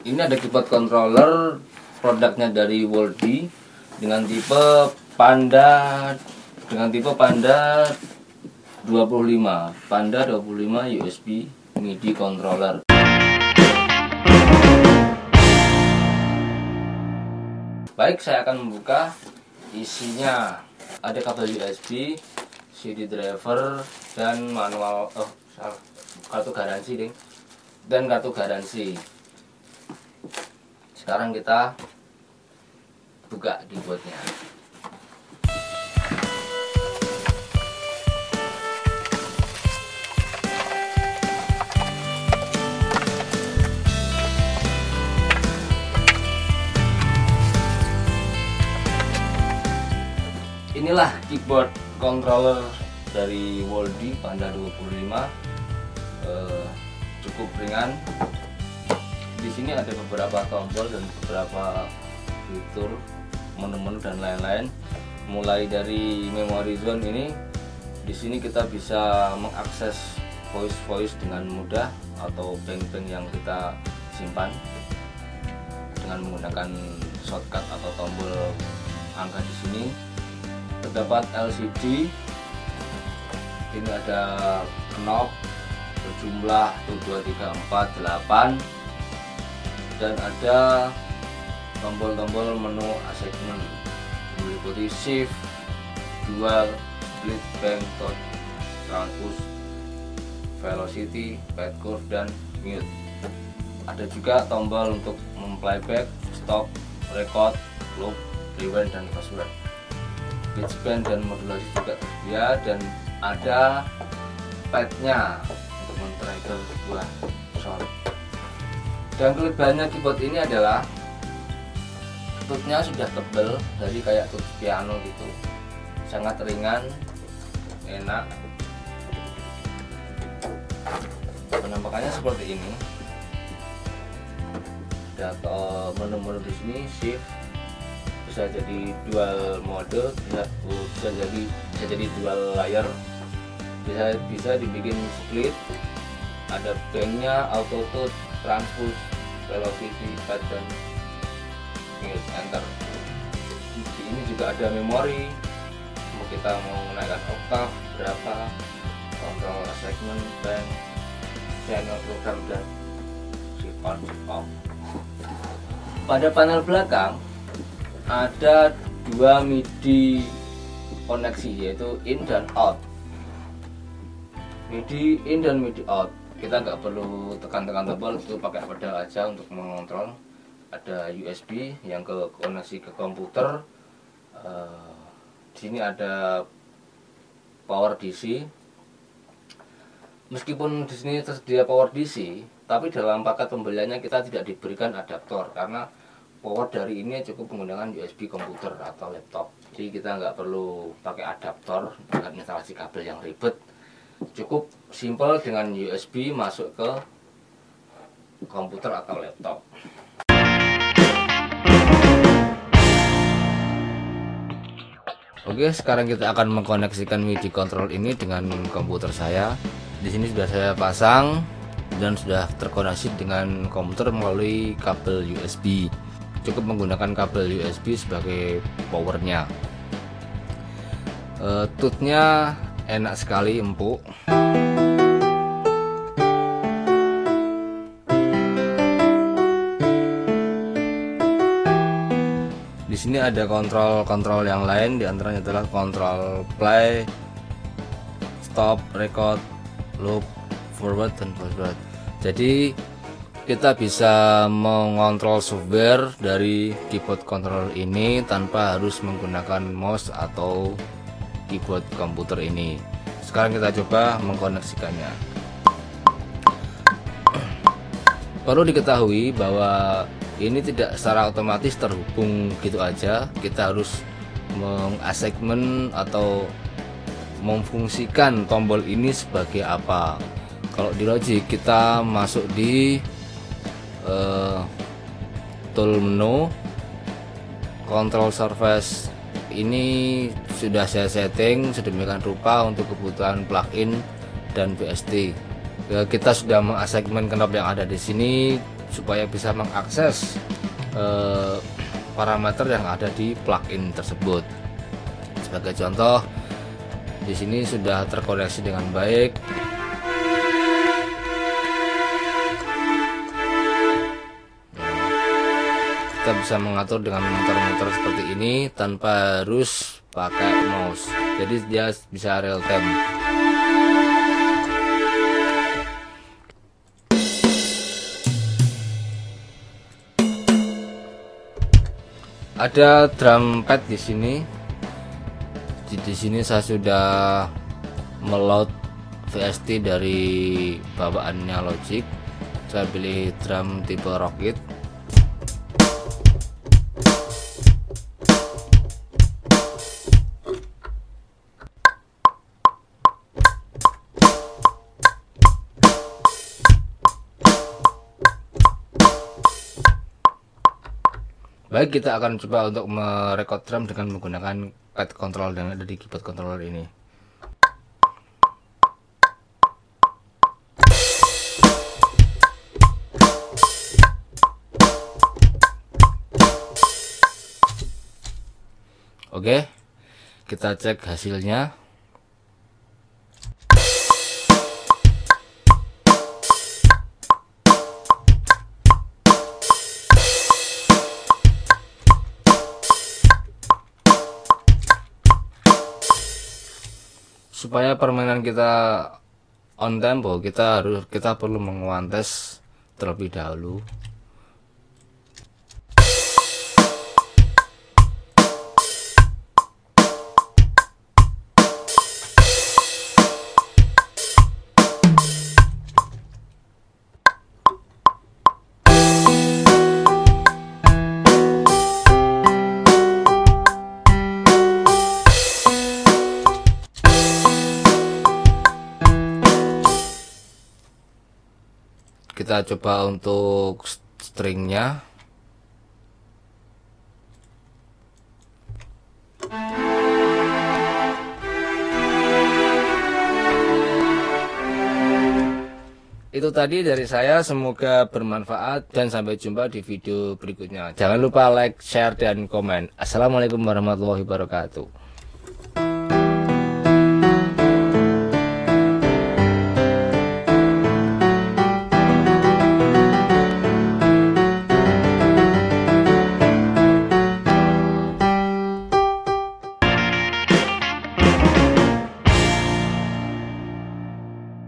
ini ada keyboard controller produknya dari Woldi dengan tipe Panda dengan tipe Panda 25 Panda 25 USB MIDI controller. Baik saya akan membuka isinya. Ada kabel USB CD driver dan manual oh kartu garansi ding. Dan kartu garansi sekarang kita buka keyboardnya inilah keyboard controller dari Woldi Panda 25 eh, cukup ringan di sini ada beberapa tombol dan beberapa fitur menu-menu dan lain-lain. Mulai dari memory zone ini di sini kita bisa mengakses voice voice dengan mudah atau bank-bank yang kita simpan dengan menggunakan shortcut atau tombol angka di sini. Terdapat LCD ini ada knob berjumlah 1 2 3 4 8 dan ada tombol-tombol menu assignment. Meliputi shift dual split bank tone transpose velocity pad curve dan mute. Ada juga tombol untuk memplayback stop record loop rewind dan password. Pitch bend dan modulasi juga tersedia dan ada padnya untuk men-trigger sebuah sound dan kelebihannya keyboard ini adalah tutnya sudah tebal jadi kayak tut piano gitu. Sangat ringan enak. Penampakannya seperti ini. Ada menu-menu di sini shift. Bisa jadi dual mode bisa bisa jadi bisa jadi dual layar. Bisa bisa dibikin split. Ada banknya auto tune transpose velocity pattern mute enter di ini juga ada memori. Mau kita mau menaikkan octave berapa kontrol segment bank channel program dan shift on shift off pada panel belakang ada dua MIDI koneksi yaitu in dan out. MIDI in dan MIDI out kita nggak perlu tekan-tekan tebal itu pakai pedal aja untuk mengontrol. Ada USB yang ke koneksi ke komputer. Uh, di sini ada power DC meskipun di sini tersedia power DC tapi dalam paket pembeliannya kita tidak diberikan adaptor karena power dari ini cukup menggunakan USB komputer atau laptop. Jadi kita nggak perlu pakai adaptor dengan instalasi kabel yang ribet cukup simpel dengan USB masuk ke komputer atau laptop. Oke, sekarang kita akan mengkoneksikan MIDI control ini dengan komputer saya. Di sini sudah saya pasang dan sudah terkoneksi dengan komputer melalui kabel USB cukup menggunakan kabel USB sebagai powernya. Uh, tutnya enak sekali empuk. Di sini ada kontrol-kontrol yang lain di antaranya adalah kontrol play stop record loop forward dan backward jadi kita bisa mengontrol software dari keyboard controller ini tanpa harus menggunakan mouse atau keyboard komputer ini. Sekarang kita coba mengkoneksikannya. Perlu diketahui bahwa ini tidak secara otomatis terhubung gitu aja. Kita harus mengassegment atau memfungsikan tombol ini sebagai apa. Kalau di logic kita masuk di uh, tool menu control surface ini sudah saya setting sedemikian rupa untuk kebutuhan plugin dan VST kita sudah mengassegment knob yang ada di sini supaya bisa mengakses eh, parameter yang ada di plugin tersebut. Sebagai contoh, di sini sudah terkoneksi dengan baik. Kita bisa mengatur dengan motor-motor seperti ini tanpa harus pakai mouse. Jadi dia bisa real time. ada drum pad di sini di, di sini saya sudah meload VST dari bawaannya Logic saya pilih drum tipe Rocket Baik, kita akan coba untuk merekod drum dengan menggunakan pad control yang ada di keyboard controller ini. Oke, kita cek hasilnya. Supaya permainan kita on tempo kita harus kita perlu menguantes terlebih dahulu kita coba untuk stringnya. Itu tadi dari saya semoga bermanfaat dan sampai jumpa di video berikutnya. Jangan lupa like share dan komen. Assalamualaikum warahmatullahi wabarakatuh